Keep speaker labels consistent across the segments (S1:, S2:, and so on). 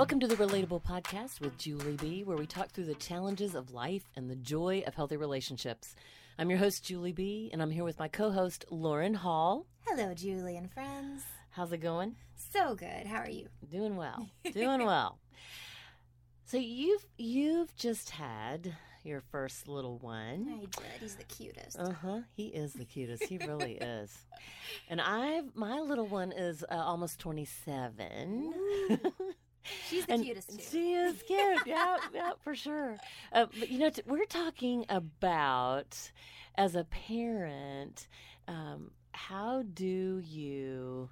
S1: Welcome to the Relatable Podcast with Julie B., where we talk through the challenges of life and the joy of healthy relationships. I'm your host, Julie B., and I'm here with my co host, Lauren Hall.
S2: Hello, Julie and friends.
S1: How's it going?
S2: So good. How are you?
S1: Doing well. Doing well. So you've you've just had your first little one.
S2: I did. He's the cutest.
S1: Uh huh. He is the cutest. He really is. And I've my little one is uh, almost twenty seven.
S2: She's the
S1: and
S2: cutest too.
S1: She is cute. yeah, yeah, for sure. Uh, but you know, t- we're talking about as a parent, um, how do you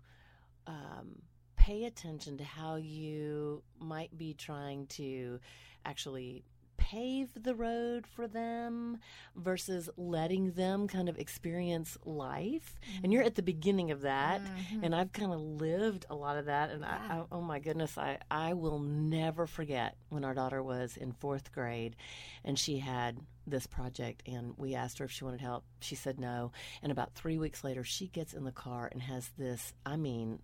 S1: um, pay attention to how you might be trying to actually pave the road for them versus letting them kind of experience life. Mm-hmm. And you're at the beginning of that. Mm-hmm. And I've kind of lived a lot of that. And yeah. I, I, oh my goodness, I, I will never forget when our daughter was in fourth grade and she had this project and we asked her if she wanted help. She said no. And about three weeks later, she gets in the car and has this, I mean,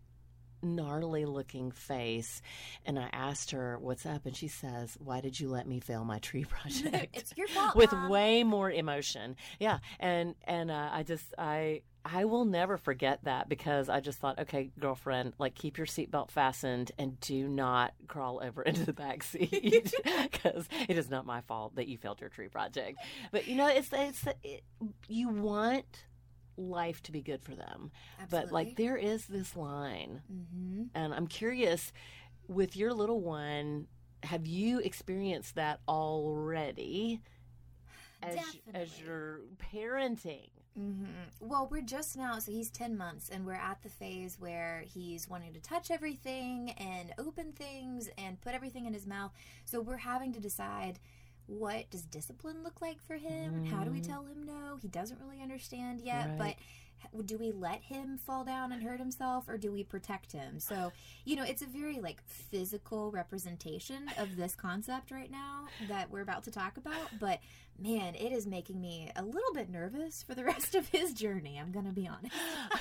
S1: gnarly looking face and I asked her what's up and she says, "Why did you let me fail my tree project?"
S2: it's your fault.
S1: With
S2: Mom.
S1: way more emotion. Yeah. And and uh, I just I I will never forget that because I just thought, okay, girlfriend, like keep your seatbelt fastened and do not crawl over into the back seat because it is not my fault that you failed your tree project. But you know, it's it's it, you want life to be good for them.
S2: Absolutely.
S1: But like there is this line, mm-hmm. and I'm curious with your little one, have you experienced that already? As, as you're parenting.
S2: Mm-hmm. Well, we're just now, so he's 10 months, and we're at the phase where he's wanting to touch everything and open things and put everything in his mouth. So we're having to decide what does discipline look like for him? Mm. How do we mm. tell him no? He doesn't really understand yet, right. but do we let him fall down and hurt himself or do we protect him? So, you know, it's a very like physical representation of this concept right now that we're about to talk about, but man, it is making me a little bit nervous for the rest of his journey. I'm going to be honest.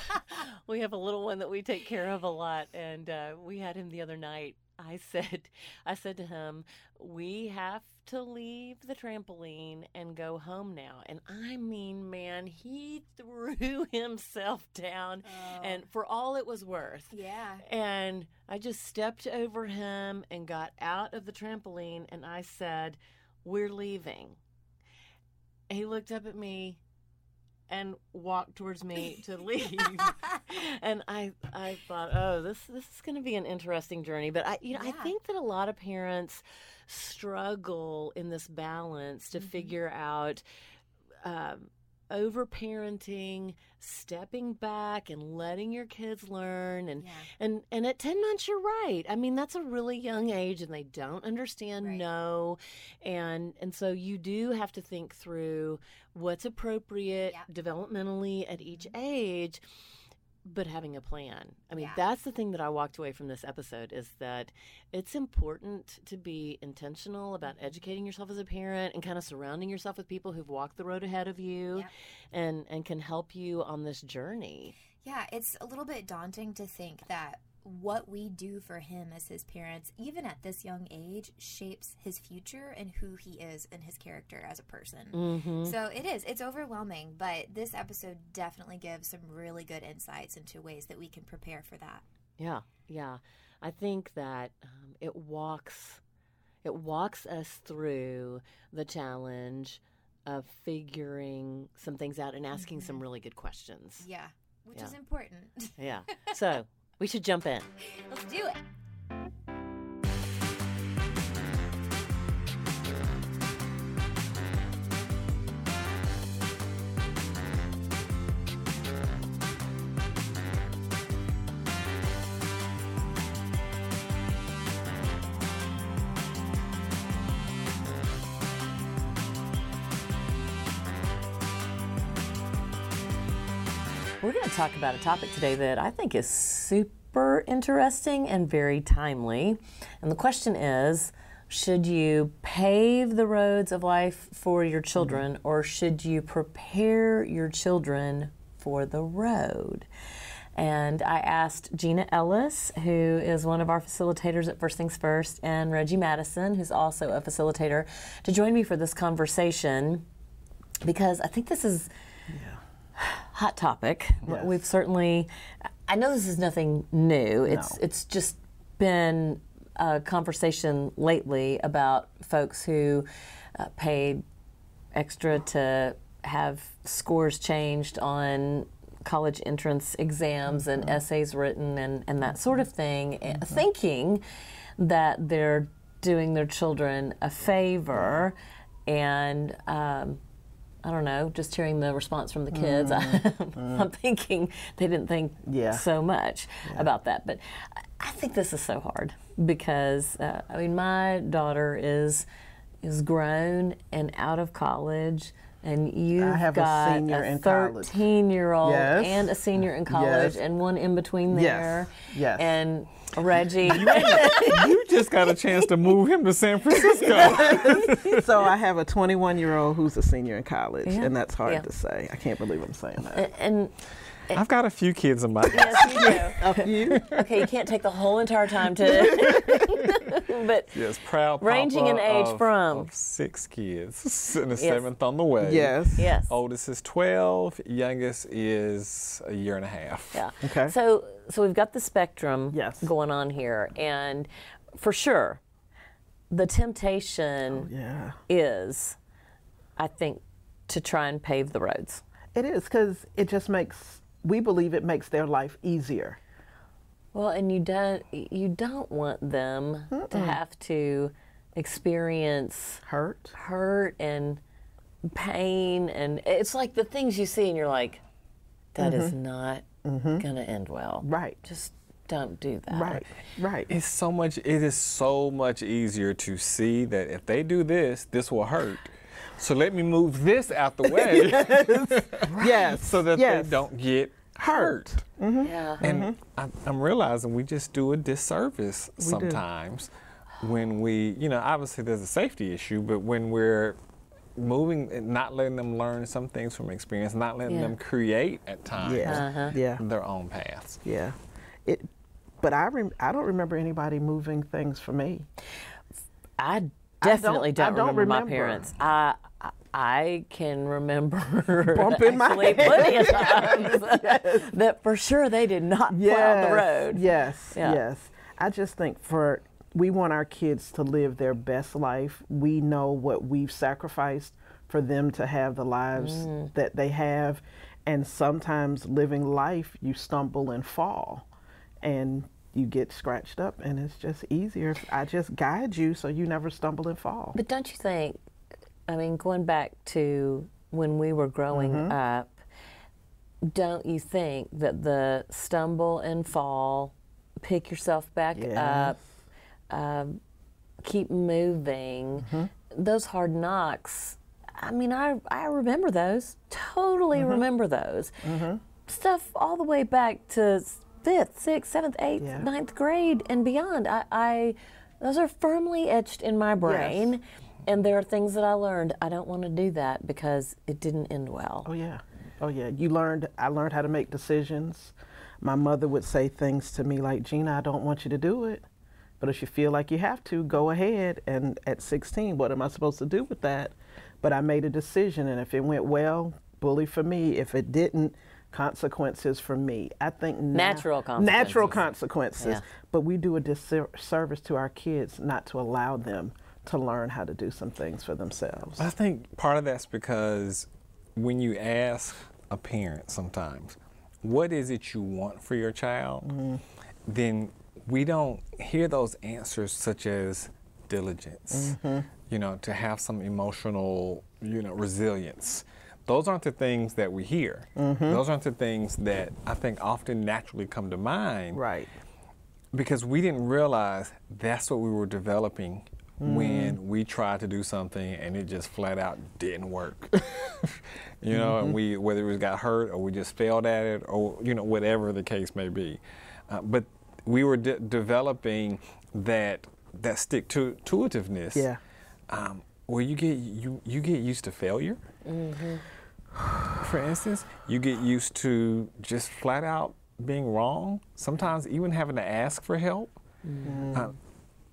S1: we have a little one that we take care of a lot and uh, we had him the other night I said, I said to him, we have to leave the trampoline and go home now. And I mean, man, he threw himself down oh. and for all it was worth.
S2: Yeah.
S1: And I just stepped over him and got out of the trampoline and I said, we're leaving. He looked up at me and walked towards me to leave. and I I thought, oh, this this is going to be an interesting journey. But I you know yeah. I think that a lot of parents struggle in this balance to mm-hmm. figure out. Um, over parenting, stepping back and letting your kids learn and yeah. and and at 10 months you're right. I mean that's a really young age and they don't understand right. no and and so you do have to think through what's appropriate yep. developmentally at each mm-hmm. age but having a plan. I mean, yeah. that's the thing that I walked away from this episode is that it's important to be intentional about mm-hmm. educating yourself as a parent and kind of surrounding yourself with people who've walked the road ahead of you yep. and and can help you on this journey.
S2: Yeah, it's a little bit daunting to think that what we do for him as his parents, even at this young age, shapes his future and who he is and his character as a person. Mm-hmm. So it is, it's overwhelming, but this episode definitely gives some really good insights into ways that we can prepare for that.
S1: Yeah, yeah. I think that um, it walks it walks us through the challenge of figuring some things out and asking mm-hmm. some really good questions.
S2: Yeah, which yeah. is important.
S1: yeah. So we should jump in.
S2: Let's do it.
S1: We're going to talk about a topic today that I think is super interesting and very timely. And the question is should you pave the roads of life for your children mm-hmm. or should you prepare your children for the road? And I asked Gina Ellis, who is one of our facilitators at First Things First, and Reggie Madison, who's also a facilitator, to join me for this conversation because I think this is hot topic.
S3: Yes.
S1: We've certainly, I know this is nothing new. It's
S3: No.
S1: it's just been a conversation lately about folks who uh, paid extra to have scores changed on college entrance exams and essays written and, and that sort of thing, eh, thinking that they're doing their children a favor. And um, I don't know, just hearing the response from the mm, kids, mm, I'm mm. thinking they didn't think
S3: Yeah.
S1: so much about that. But I- think this is so hard because uh, I mean, my daughter is is grown and out of college. And you've
S3: have a
S1: got
S3: senior in
S1: 13 year old
S3: Yes.
S1: and a senior in college
S3: Yes.
S1: and one in between
S3: Yes.
S1: there.
S3: Yes.
S1: And Reggie.
S4: you just got a chance to move him to San Francisco.
S3: so I have a 21 year old who's a senior in college,
S1: Yeah.
S3: and that's hard
S1: Yeah.
S3: to say. I can't believe I'm saying that.
S1: and
S4: I've got a few kids in my
S1: yes, you do.
S3: A few?
S1: Okay, you can't take the whole entire time to. but
S4: Yes, proud
S1: Ranging in age
S4: of-
S1: from-
S4: of six kids, and the seventh on the way.
S3: Yes.
S1: yes.
S4: Oldest is 12, youngest is a year and a half.
S1: Yeah.
S3: Okay.
S1: So so we've got the spectrum
S3: Yes.
S1: going on here, and for sure, the temptation oh,
S3: Yeah.
S1: is, I think, to try and pave the roads.
S3: It is because it just makes, we believe it makes their life easier.
S1: Well, and you don't you don't want them to have to experience
S3: Hurt?
S1: hurt and pain, and it's like the things you see, and you're like, "That is mm-hmm. not mm-hmm. going to end well."
S3: Right.
S1: Just don't do that.
S3: Right. Right.
S4: It's so much. It is so much easier to see that if they do this, this will hurt. So let me move this out the way
S3: Yes.
S4: so that
S3: yes.
S4: they don't get hurt.
S1: Yeah.
S4: And I, I'm realizing we just do a disservice
S3: do.
S4: sometimes when we, you know, obviously there's a safety issue, but when we're moving and not letting them learn some things from experience, not letting
S1: Yeah.
S4: them create at times
S3: Yeah.
S1: Uh-huh.
S3: Yeah.
S4: their own paths.
S3: Yeah. It, but I, rem- I don't remember anybody moving things for me.
S1: I definitely
S3: I
S1: don't,
S3: don't
S1: remember, my parents. I I- can remember
S3: Bumping my head.
S1: plenty of times that for sure they did not plow the road.
S3: Yes,
S1: Yeah.
S3: yes. I just think for we want our kids to live their best life. We know what we've sacrificed for them to have the lives
S1: Mm.
S3: that they have, and sometimes living life you stumble and fall, and you get scratched up, and it's just easier. if I just guide you so you never stumble and fall.
S1: But don't you think? I mean, going back to when we were growing
S3: Mm-hmm.
S1: up, don't you think that the stumble and fall, pick yourself back
S3: Yes.
S1: up, um, keep moving,
S3: Mm-hmm.
S1: those hard knocks? I mean, I I remember those. Totally
S3: Mm-hmm.
S1: remember those. Stuff all the way back to fifth, sixth, seventh, eighth,
S3: Yeah.
S1: ninth grade and beyond. I, I those are firmly etched in my brain. And there are things that I learned. I don't want to do that because it didn't end well.
S3: Oh yeah. Oh yeah. You learned I learned how to make decisions. My mother would say things to me like, "Gina, I don't want you to do it. But if you feel like you have to, go ahead." And at 16, what am I supposed to do with that? But I made a decision and if it went well, bully for me. If it didn't, consequences for me. I think
S1: Natural
S3: Natural
S1: consequences.
S3: consequences.
S1: Yeah.
S3: But we do a disservice to our kids not to allow them to learn how to do some things for themselves.
S4: I think part of that's because when you ask a parent sometimes, what is it you want for your child? Mm-hmm. Then we don't hear those answers such as diligence, mm-hmm. you know, to have some emotional, you know, resilience. Those aren't the things that we hear. Mm-hmm. Those aren't the things that I think often naturally come to mind
S3: Right.
S4: because we didn't realize that's what we were developing when we tried to do something and it just flat out didn't work. you know, and we whether we got hurt or we just failed at it or you know whatever the case may be, uh, but we were de- developing that that stick to intuitiveness.
S3: Yeah.
S4: Um, where you get you you get used to failure. Mm-hmm For instance, you get used to just flat out being wrong, sometimes even having to ask for help. Uh,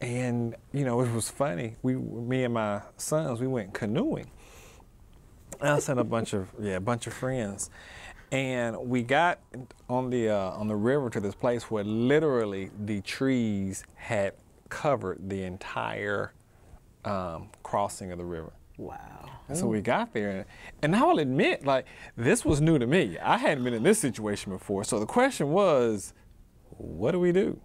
S4: and you know, it was funny. We, me and my sons, we went canoeing. I sent a bunch of yeah, a bunch of friends, and we got on the uh, on the river to this place where literally the trees had covered the entire um, crossing of the river.
S3: Wow.
S4: So we got there, and, and I will admit, like this was new to me. I hadn't been in this situation before. So the question was, what do we do?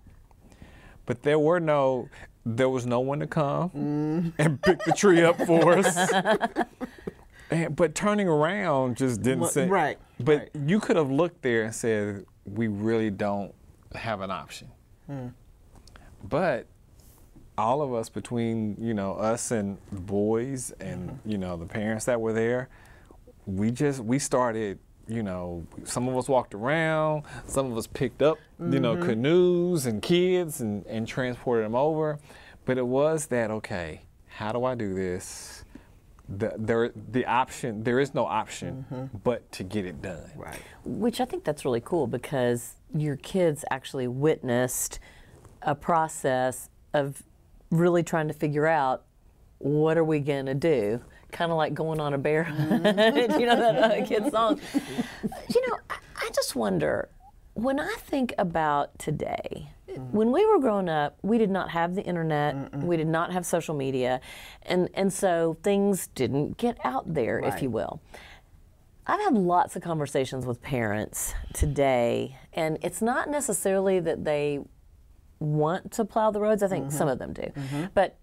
S4: But there were no, there was no one to come and pick the tree up for us. And, but turning around just didn't
S3: Well,
S4: say
S3: right,
S4: But
S3: right.
S4: you could have looked there and said, we really don't have an option. But all of us between you know us and boys and
S3: Mm-hmm.
S4: you know the parents that were there we just we started you know some of us walked around some of us picked up you know
S3: Mm-hmm.
S4: canoes and kids and, and transported them over but it was that okay how do i do this the, there the option there is no option
S3: Mm-hmm.
S4: but to get it done
S3: Right.
S1: Which I think that's really cool because your kids actually witnessed a process of really trying to figure out what are we going to do. Kind of like going on a bear mm-hmm. hunt. you know that uh, kid song. you know, I, I just wonder when I think about today. Mm. When we were growing up, we did not have the internet. We did not have social media, and and so things didn't get out there, if you will. I've had lots of conversations with parents today, and it's not necessarily that they want to plow the roads. I think some mm-hmm. of them do. Mm-hmm. But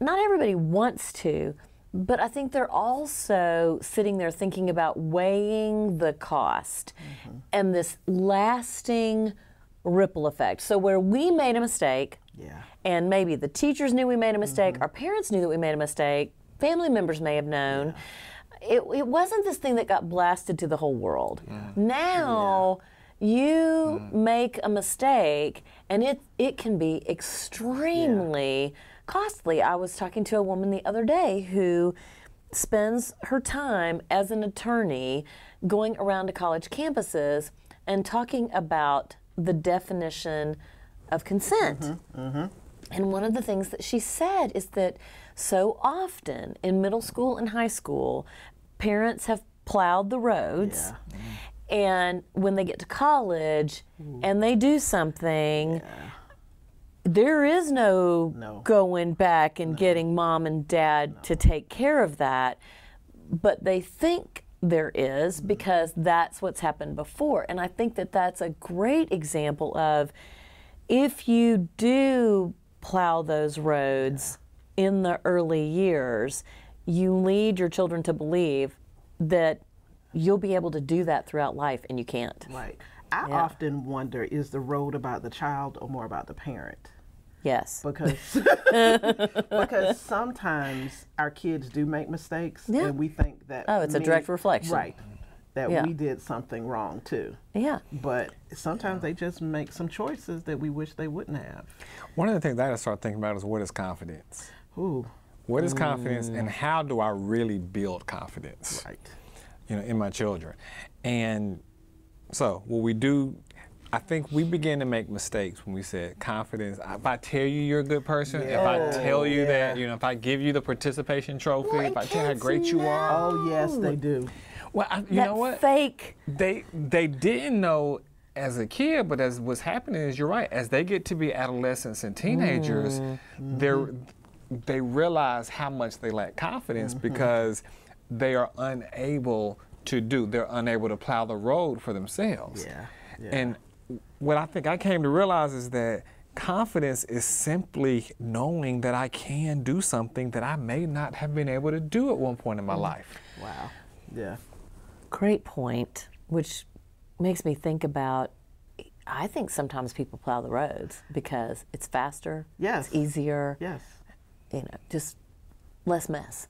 S1: not everybody wants to. But I think they're also sitting there thinking about weighing the cost mm-hmm. and this lasting ripple effect. So, where we made a mistake,
S3: Yeah.
S1: and maybe the teachers knew we made a mistake, mm-hmm. our parents knew that we made a mistake, family members may have known. It, it wasn't this thing that got blasted to the whole world. Now you mm-hmm. make a mistake and it, it can be extremely costly. I was talking to a woman the other day who spends her time as an attorney going around to college campuses and talking about the definition of consent. Mm-hmm, mm-hmm. And one of the things that she said is that so often in middle school and high school, parents have plowed the roads. And when they get to college and they do something, there is no,
S3: No.
S1: going back and getting mom and dad to take care of that. But they think there is mm-hmm. because that's what's happened before. And I think that that's a great example of if you do plow those roads in the early years, you lead your children to believe that you'll be able to do that throughout life, and you can't.
S3: Right. I
S1: Yeah.
S3: often wonder is the road about the child or more about the parent?
S1: Yes.
S3: Because because sometimes our kids do make mistakes
S1: Yeah.
S3: and we think that
S1: Oh, it's a direct reflection.
S3: Right. That
S1: Yeah.
S3: we did something wrong too.
S1: Yeah.
S3: But sometimes they just make some choices that we wish they wouldn't have.
S4: one of the things that i had to start thinking about is what is confidence
S3: Ooh,
S4: what is confidence mm. and how do i really build confidence
S3: right.
S4: you know, in my children. And so what we do, I think we begin to make mistakes when we said confidence. If I tell you you're a good person, if I tell you that, you know, if I give you the participation trophy,
S1: Well,
S4: if I tell you how
S1: kids
S4: great you are.
S3: Oh yes, they do.
S4: Well, I, you
S1: that
S4: know what?
S1: fake.
S4: they they didn't know as a kid, but as what's happening is you're right. As they get to be adolescents and teenagers, mm-hmm. they're mm-hmm. they realize how much they lack confidence mm-hmm. because they are unable to do. They're unable to plow the road for themselves.
S3: Yeah, yeah.
S4: And what I think I came to realize is that confidence is simply knowing that I can do something that I may not have been able to do at one point in my life.
S3: Wow. Yeah.
S1: Great point, which makes me think about. I think sometimes people plow the roads because it's faster,
S3: Yes.
S1: it's easier,
S3: Yes.
S1: you know, just less mess.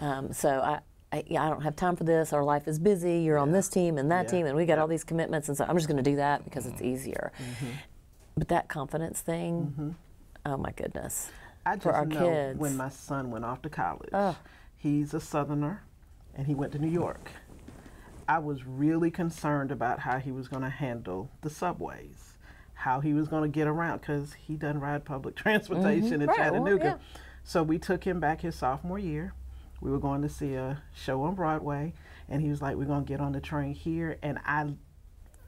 S1: Um, so I, I, I don't have time for this. Our life is busy. You're on this team and that
S3: Yeah.
S1: team, and we got all these commitments, and so I'm just going to do that because it's
S3: Mm-hmm.
S1: easier. Mm-hmm. But that confidence thing, mm-hmm. oh my goodness,
S3: I just
S1: for our
S3: know
S1: kids.
S3: when my son went off to college.
S1: Ugh.
S3: He's a Southerner, and he went to New York. I was really concerned about how he was going to handle the subways, how he was going to get around because he doesn't ride public transportation mm-hmm. in
S1: Right, well,
S3: Chattanooga.
S1: yeah.
S3: So we took him back his sophomore year. We were going to see a show on Broadway, and he was like, "We're going to get on the train here," and I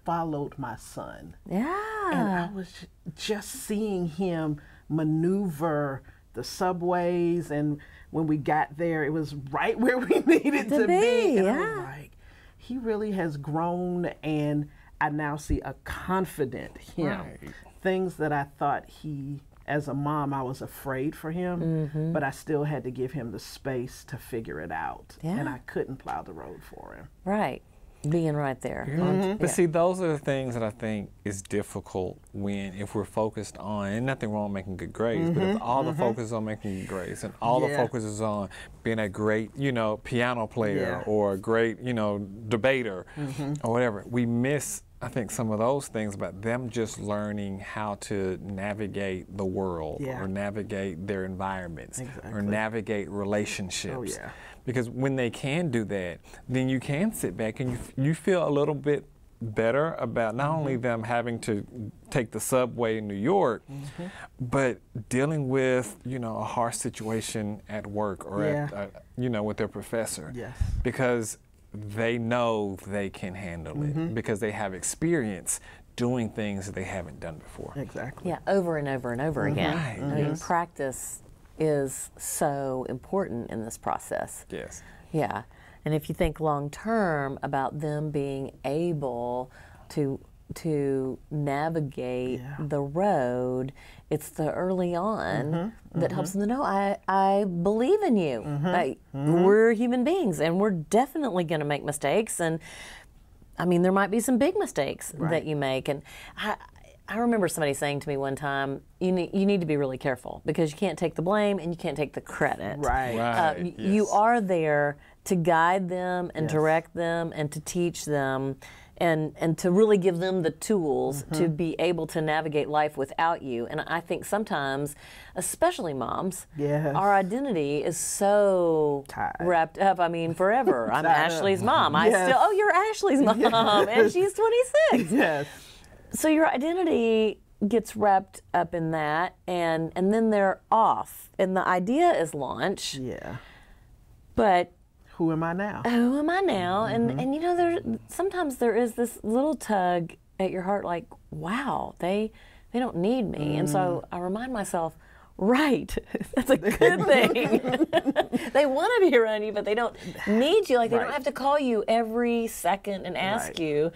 S3: followed my son.
S1: Yeah, and
S3: I was just seeing him maneuver the subways, and when we got there, it was right where we needed
S1: To
S3: to,
S1: be,
S3: And I was like, he really has grown, and I now see a confident him.
S4: Right.
S3: Things that I thought he, as a mom, I was afraid for him,
S1: Mm-hmm.
S3: but I still had to give him the space to figure it out, and I couldn't plow the road for him.
S1: Right. Being right there. Mm-hmm.
S4: But see, those are the things that I think is difficult when if we're focused on, and nothing wrong with making good grades, but if mm-hmm. all the mm-hmm. focus is on making good grades and all the focus is on being a great, you know, piano player
S3: Yeah.
S4: or a great, you know, debater or whatever, we miss. I think some of those things about them just learning how to navigate the world
S3: Yeah.
S4: or navigate their environments or navigate relationships
S3: Oh, yeah.
S4: because when they can do that, then you can sit back and you you feel a little bit better about not only
S3: Mm-hmm.
S4: them having to take the subway in New York,
S3: Mm-hmm.
S4: but dealing with you know a harsh situation at work or at, uh, you know with their professor,
S3: Yes.
S4: because they know they can handle
S3: Mm-hmm.
S4: it because they have experience doing things that they haven't done before.
S3: Exactly.
S1: Yeah, over and over and over again.
S4: Right,
S1: I mean,
S4: yes.
S1: practice is so important in this process.
S4: Yes.
S1: Yeah. And if you think long term about them being able to to navigate
S3: Yeah.
S1: the road, it's the early on
S3: Mm-hmm,
S1: that helps them to know I I believe in you. I, We're human beings and we're definitely going to make mistakes and I mean there might be some big mistakes that you make and I I remember somebody saying to me one time, you need, you need to be really careful because you can't take the blame and you can't take the credit.
S3: Right.
S1: Uh,
S4: Right.
S1: y- You are there to guide them and
S3: Yes.
S1: direct them and to teach them and and to really give them the tools to
S3: Mm-hmm.
S1: be able to navigate life without you. And I think sometimes, especially moms,
S3: Yes.
S1: our identity is so
S3: Tied.
S1: wrapped up. I mean, forever. I'm Ashley's mom. I still oh, you're Ashley's mom, and she's 26
S3: Yes.
S1: so your identity gets wrapped up in that and and then they're off and the idea is launch
S3: Yeah.
S1: but
S3: Who am I now?
S1: who am i now
S3: Mm-hmm.
S1: and and you know there sometimes there is this little tug at your heart like wow they they don't need me and
S3: Mm.
S1: so i remind myself right that's a good thing they want to be around you but they don't need you like they don't have to call you every second and ask
S3: Right.
S1: you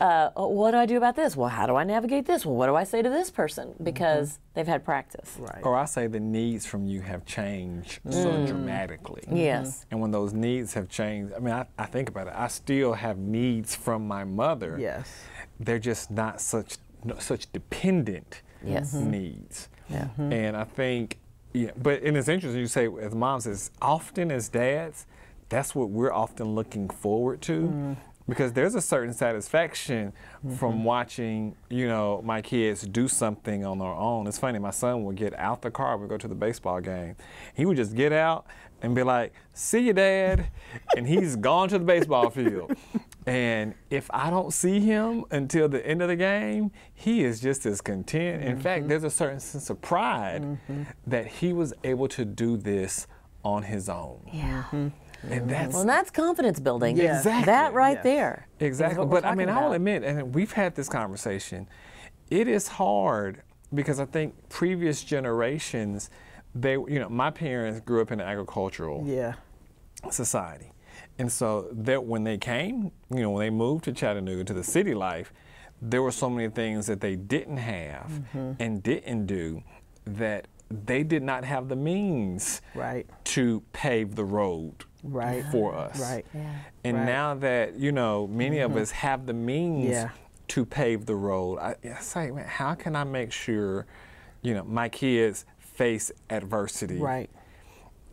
S1: uh, oh, what do i do about this well how do i navigate this well what do i say to this person because they've had practice
S3: Mm-hmm. Right.
S4: Or I say the needs from you have changed so
S1: Mm.
S4: dramatically.
S1: yes
S4: And when those needs have changed, I mean, I, I think about it. I still have needs from my mother.
S3: Yes.
S4: They're just not such no, such dependent
S1: Yes.
S4: needs.
S1: Yeah. Mm-hmm.
S4: And I think, yeah, but and it's interesting you say as moms, as often as dads, that's what we're often looking forward to. Mm. Because there's a certain satisfaction mm-hmm. from watching, you know, my kids do something on their own. It's funny, my son would get out the car, we go to the baseball game. He would just get out and be like, see you, dad. and he's gone to the baseball field. And if I don't see him until the end of the game, he is just as content. In fact, mm-hmm. there's a certain sense of pride mm-hmm. that he was able to do this on his own.
S1: yeah mm-hmm.
S4: And that's
S1: well and that's confidence building
S3: Yes.
S4: Exactly.
S1: that right
S3: Yes.
S1: there is
S4: Exactly. But I mean,
S1: talking
S4: I will admit, and we've had this conversation, it is hard because I think previous generations, they, you know, my parents grew up in an agricultural
S3: Yeah.
S4: society. And so that when they came, you know, when they moved to Chattanooga to the city life, there were so many things that they didn't have
S3: Mm-hmm.
S4: and didn't do that they did not have the means
S3: Right.
S4: to pave the road
S3: Right.
S4: for us.
S3: Right.
S4: And
S3: Right.
S4: now that, you know, many of us have the means
S3: Yeah.
S4: to pave the road, I, I say, man, how can I make sure, you know, my kids face adversity
S3: Right.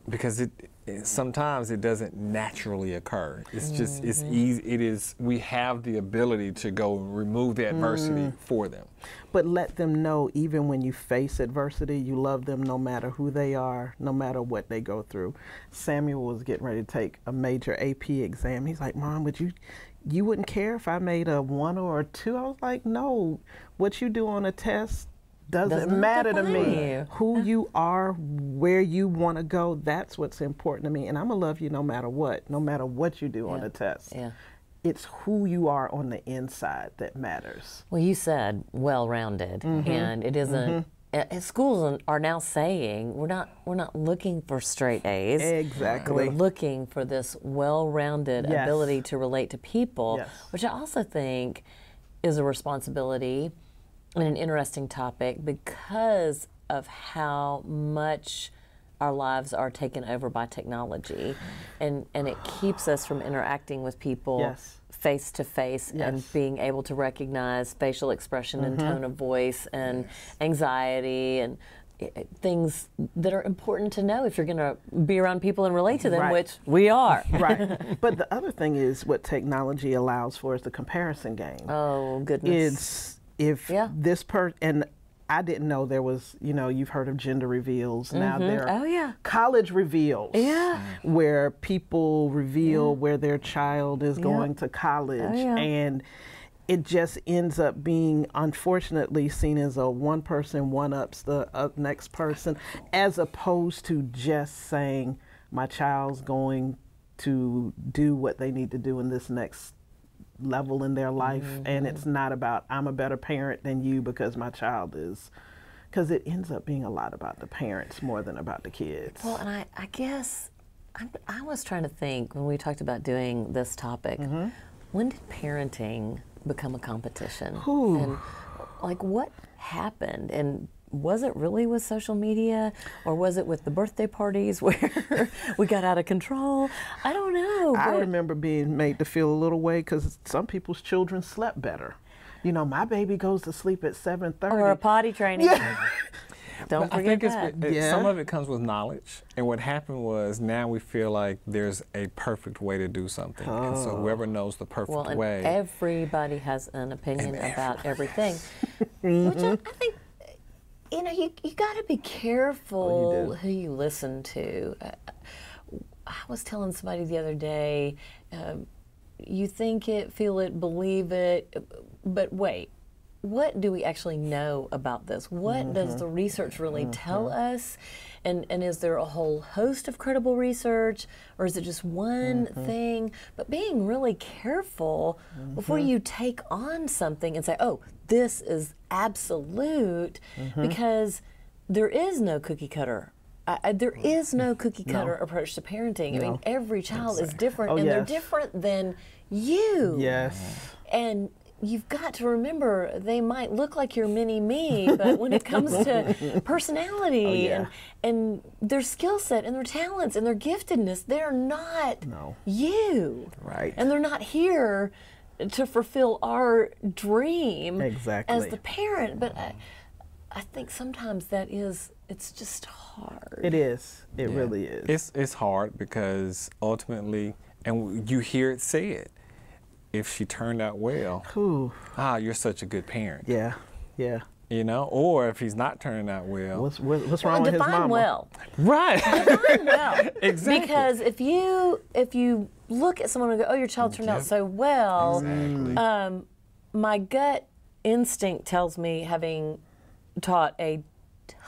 S4: because it, it sometimes it doesn't naturally occur. It's just it's
S1: Mm-hmm.
S4: easy. It is we have the ability to go remove the adversity for them.
S3: But let them know, even when you face adversity, you love them no matter who they are, no matter what they go through. Samuel was getting ready to take a major AP exam. He's like, Mom, would you, you wouldn't care if I made a one or a two? I was like, No, what you do on a test doesn't
S1: Does not
S3: matter to me.
S1: you.
S3: Who you are, where you want to go, that's what's important to me. And I'm going to love you no matter what, no matter what you do on
S1: Yeah.
S3: the test.
S1: Yeah.
S3: It's who you are on the inside that matters.
S1: Well, you said well-rounded, and it isn't- uh, Schools are now saying we're not we're not looking for straight A's.
S3: Exactly.
S1: We're looking for this well-rounded
S3: Yes.
S1: ability to relate to people,
S3: Yes.
S1: which I also think is a responsibility and an interesting topic because of how much our lives are taken over by technology, and and it keeps us from interacting with people
S3: Yes.
S1: face to face and
S3: Yes. Mm-hmm.
S1: being able to recognize facial expression and tone of voice and anxiety and i- i- things that are important to know if you're going to be around people and relate to them,
S3: Right.
S1: which we are.
S3: right. But the other thing is what technology allows for is the comparison game.
S1: Oh goodness.
S3: It's if
S1: Yeah.
S3: this per and I didn't know there was, you know, you've heard of gender reveals. Now there are
S1: Oh, yeah.
S3: college reveals.
S1: Yeah.
S3: Where people reveal where their child is going to college.
S1: Oh, yeah.
S3: And it just ends up being unfortunately seen as a one person one ups the uh, next person as opposed to just saying my child's going to do what they need to do in this next level in their life and it's mm-hmm. not about i'm a better parent than you because my child is because it ends up being a lot about the parents more than about the kids
S1: Well, and I, I guess I, I was trying to think when we talked about doing this topic, mm-hmm. when did parenting become a competition? And like what happened? And was it really with social media or was it with the birthday parties where we got out of control? I don't know.
S3: i remember being made to feel a little way because some people's children slept better you know my baby goes to sleep at 7.30
S1: or a potty training. Yeah. Don't
S4: I
S1: forget
S4: think it's,
S1: that.
S4: it-
S3: Yeah.
S4: some of it comes with knowledge. And what happened was now we feel like there's a perfect way to do something. And so whoever knows the perfect
S1: Well, and
S4: way.
S1: everybody has an opinion about everything, which I, I think you know you you got to be careful who you listen to. Uh, I was telling somebody the other day, um, you think it, feel it, believe it, but wait. What do we actually know about this? What does the research really tell us? And, and is there a whole host of credible research, or is it just one thing? But being really careful before you take on something and say, oh, this is absolute, mm-hmm. because there is no cookie cutter. I, I, there mm-hmm. is no mm-hmm. cookie cutter approach to parenting. I mean, every child is different,
S3: Oh,
S1: and they're different than you.
S3: yes
S1: And you've got to remember they might look like your mini me, but when it comes to personality
S3: Oh, yeah.
S1: and and their skill set and their talents and their giftedness, they're not
S3: No.
S1: you.
S3: Right.
S1: And they're not here to fulfill our dream
S3: exactly.
S1: as the parent. But I, I think sometimes that is it's just hard.
S3: it is it
S4: Yeah.
S3: really is
S4: It's it's hard because ultimately, and you hear it said, if she turned out well,
S3: Ooh,
S4: ah, you're such a good parent.
S3: yeah yeah
S4: You know, or if he's not turning out well,
S3: what's what, what's
S1: Well,
S3: wrong with his
S1: define
S3: mama
S1: well.
S4: right?
S1: Define well.
S4: Exactly.
S1: Because if you if you look at someone and go, "Oh, your child turned out so well,"
S4: exactly.
S1: um, my gut instinct tells me, having taught a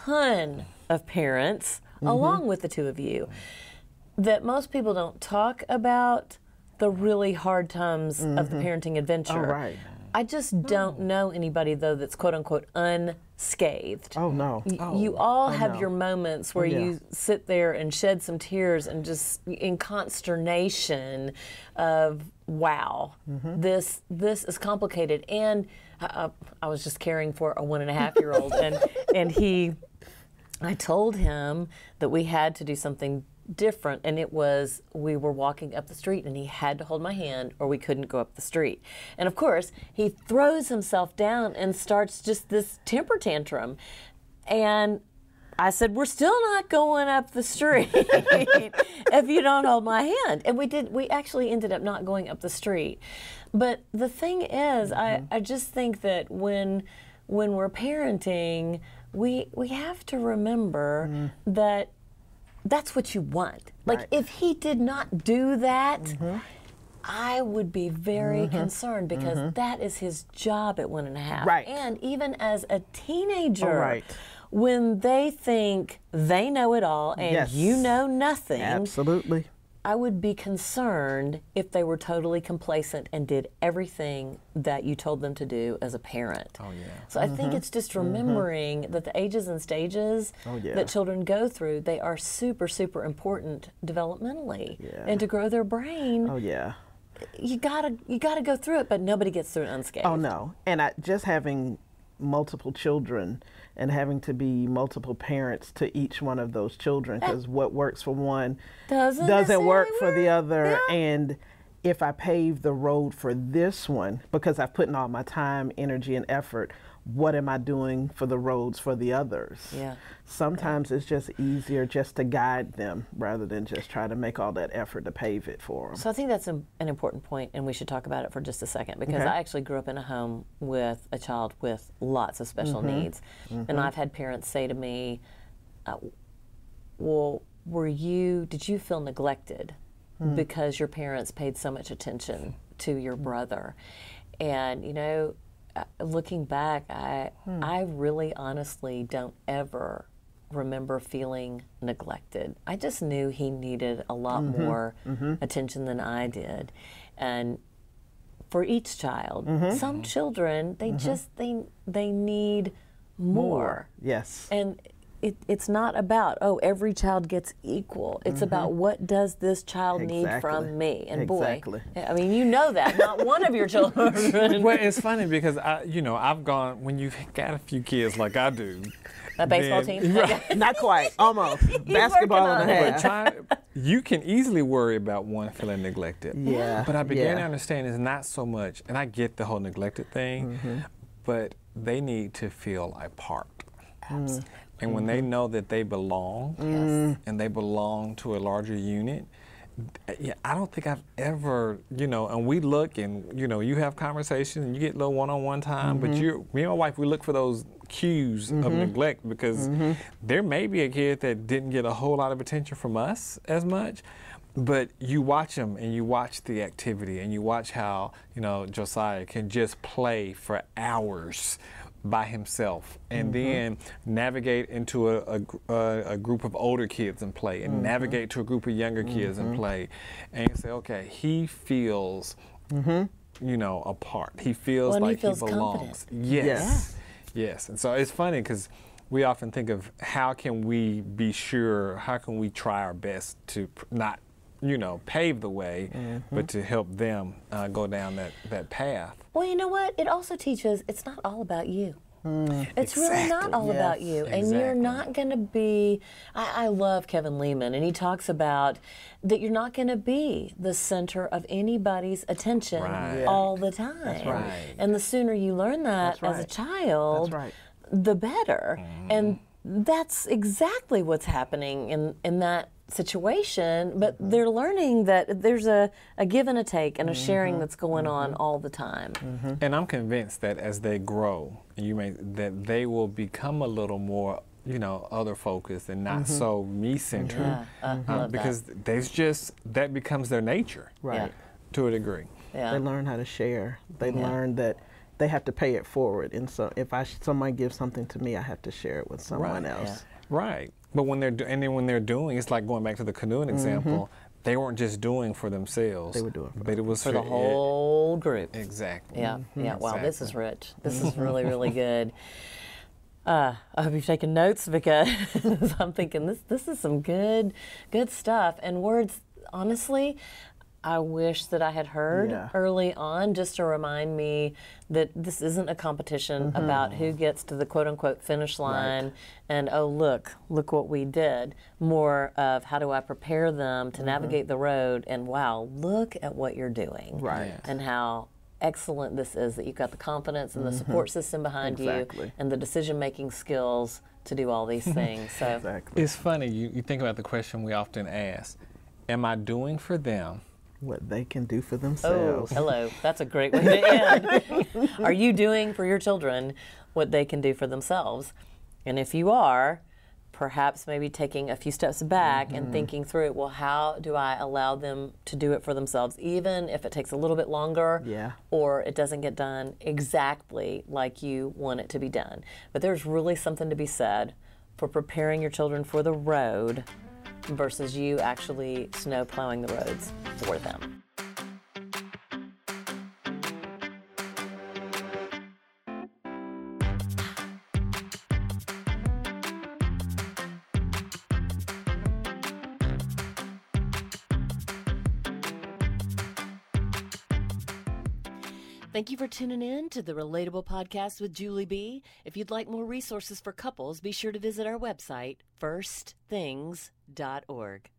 S1: ton of parents
S3: Mm-hmm.
S1: along with the two of you, that most people don't talk about the really hard times of the parenting adventure.
S3: Oh, right.
S1: I just don't know anybody though that's quote unquote unscathed.
S3: oh no
S1: Y- You all have
S3: no.
S1: your moments where
S3: yeah.
S1: you sit there and shed some tears and just in consternation of wow,
S3: Mm-hmm.
S1: this this is complicated. And uh, I was just caring for a one and a half year old, and and he, I told him that we had to do something different and it was we were walking up the street and he had to hold my hand or we couldn't go up the street and of course he throws himself down and starts just this temper tantrum and I said, "We're still not going up the street if you don't hold my hand." And we did. We actually ended up not going up the street. But the thing is, I, mm-hmm. I just think that when when we're parenting, we we have to remember mm-hmm. that that's what you want. Like
S3: Right.
S1: if he did not do that, mm-hmm. I would be very mm-hmm. concerned because mm-hmm. that is his job at one and a half.
S3: Right.
S1: And even as a teenager,
S3: Oh, right.
S1: when they think they know it all and
S3: Yes.
S1: you know nothing,
S3: Absolutely.
S1: I would be concerned if they were totally complacent and did everything that you told them to do as a parent.
S4: Oh, yeah.
S1: So I think mm-hmm. it's just mm-hmm. remembering that the ages and stages
S3: Oh, yeah.
S1: that children go through, they are super, super important developmentally.
S3: Yeah.
S1: And to grow their brain,
S3: Oh yeah.
S1: you gotta you gotta go through it, but nobody gets through it unscathed.
S3: Oh no. And I just having multiple children and having to be multiple parents to each one of those children because what works for one
S1: Doesn't
S3: doesn't work for the other
S1: Yeah.
S3: and if I pave the road for this one because I've put in all my time, energy and effort, what am I doing for the roads for the others?
S1: Yeah.
S3: Sometimes it's just easier just to guide them rather than just try to make all that effort to pave it for them.
S1: So I think that's an, an important point, and we should talk about it for just a second because
S3: Okay.
S1: I actually grew up in a home with a child with lots of special
S3: Mm-hmm.
S1: needs, and I've had parents say to me, uh, "Well, were you? Did you feel neglected
S3: Hmm.
S1: because your parents paid so much attention to your brother?" And you know, looking back, I
S3: Hmm.
S1: I really honestly don't ever remember feeling neglected. I just knew he needed a lot
S3: Mm-hmm.
S1: more attention than I did. And for each child,
S3: Mm-hmm.
S1: some children they just they they need more.
S3: Yes.
S1: And it, it's not about oh every child gets equal. It's about what does this child need
S3: Mm-hmm.
S1: From me? And
S3: Exactly.
S1: boy, I mean you know that not one of your children.
S4: well, it's funny because I, you know, I've gone when you've got a few kids like I do.
S1: a baseball
S4: then-
S1: team.
S4: Right.
S3: Not quite. Almost. Basketball and a
S1: working on it.
S3: half.
S4: Try, you can easily worry about one feeling neglected.
S3: Yeah,
S4: But I began to understand it's not so much, and I get the whole neglected thing,
S3: Mm-hmm.
S4: but they need to feel a part.
S3: Mm.
S4: And when
S3: Mm-hmm.
S4: they know that they belong
S3: Mm.
S4: and they belong to a larger unit, yeah, I don't think I've ever, you know, and we look and, you know, you have conversations and you get a little one on one time,
S3: Mm-hmm.
S4: but you, me and my wife, we look for those cues of neglect because
S3: Mm-hmm.
S4: there may be a kid that didn't get a whole lot of attention from us as much. But you watch them and you watch the activity and you watch how, you know, Josiah can just play for hours by himself and mm-hmm. then navigate into a, a, a, a group of older kids and play and mm-hmm. navigate to a group of younger kids and mm-hmm. play and you say okay he feels you know a part. He feels
S1: Well, and he
S4: like
S1: feels
S4: belongs.
S1: confident.
S4: yes. Yes. And so it's funny because we often think of how can we be sure how can we try our best to pr- not you know pave the way but to help them uh, go down that, that path
S1: Well, you know what? It also teaches it's not all about you. It's really not
S4: Exactly.
S1: all about
S3: Yes.
S1: you. And you're not going to be. I, I love Kevin Leman, and he talks about that you're not going to be the center of anybody's attention
S4: Right.
S1: all the time.
S4: right.
S1: And the sooner you learn that
S3: That's
S1: as a child,
S3: That's right.
S1: the better.
S4: Mm-hmm.
S1: And that's exactly what's happening in, in that situation. But
S3: Mm-hmm.
S1: they're learning that there's a, a give and a take and a
S3: Mm-hmm.
S1: sharing that's going on all the time.
S4: And I'm convinced that as they grow, you may that they will become a little more, you know, other focused and not so me centered,
S1: Yeah, uh, love that.
S4: because there's just that becomes their nature,
S3: Right.
S4: to a degree.
S1: Yeah.
S3: They learn how to share. They learn that they have to pay it forward. And so if I someone gives something to me, I have to share it with someone
S4: Right.
S3: else.
S4: Right. But when they're do- and then when they're doing, it's like going back to the canoeing example. They weren't just doing for themselves.
S3: They were doing for
S4: but it was
S1: for the
S4: it-
S1: whole group.
S4: exactly.
S1: Yeah, yeah. Wow, this is rich. This is really, really good. Uh, I hope you've taken notes because I'm thinking this this is some good good stuff and words. Honestly, I wish that I had heard
S3: Yeah.
S1: early on just to remind me that this isn't a competition mm-hmm. about who gets to the quote unquote finish line and oh look look what we did. More of how do I prepare them to mm-hmm. navigate the road and wow look at what you're doing
S3: Right.
S1: And how excellent this is that you've got the confidence and the mm-hmm. support system behind
S3: Exactly.
S1: you and the decision making skills to do all these things. So
S3: Exactly.
S4: It's funny, you, you think about the question we often ask Am I doing for them
S3: What they can do for themselves.
S1: Oh,
S3: themselves.
S1: hello. That's a great way to end. are you doing for your children what they can do for themselves? And if you are, perhaps maybe taking a few steps back and mm-hmm. thinking through, it, well, how do I allow them to do it for themselves, even if it takes a little bit longer
S3: Yeah.
S1: or it doesn't get done exactly like you want it to be done? But there's really something to be said for preparing your children for the road versus you actually snow plowing the roads for them.
S5: Thank you for tuning in to the Relatable Podcast with Julie B. If you'd like more resources for couples, be sure to visit our website, firstthings.org.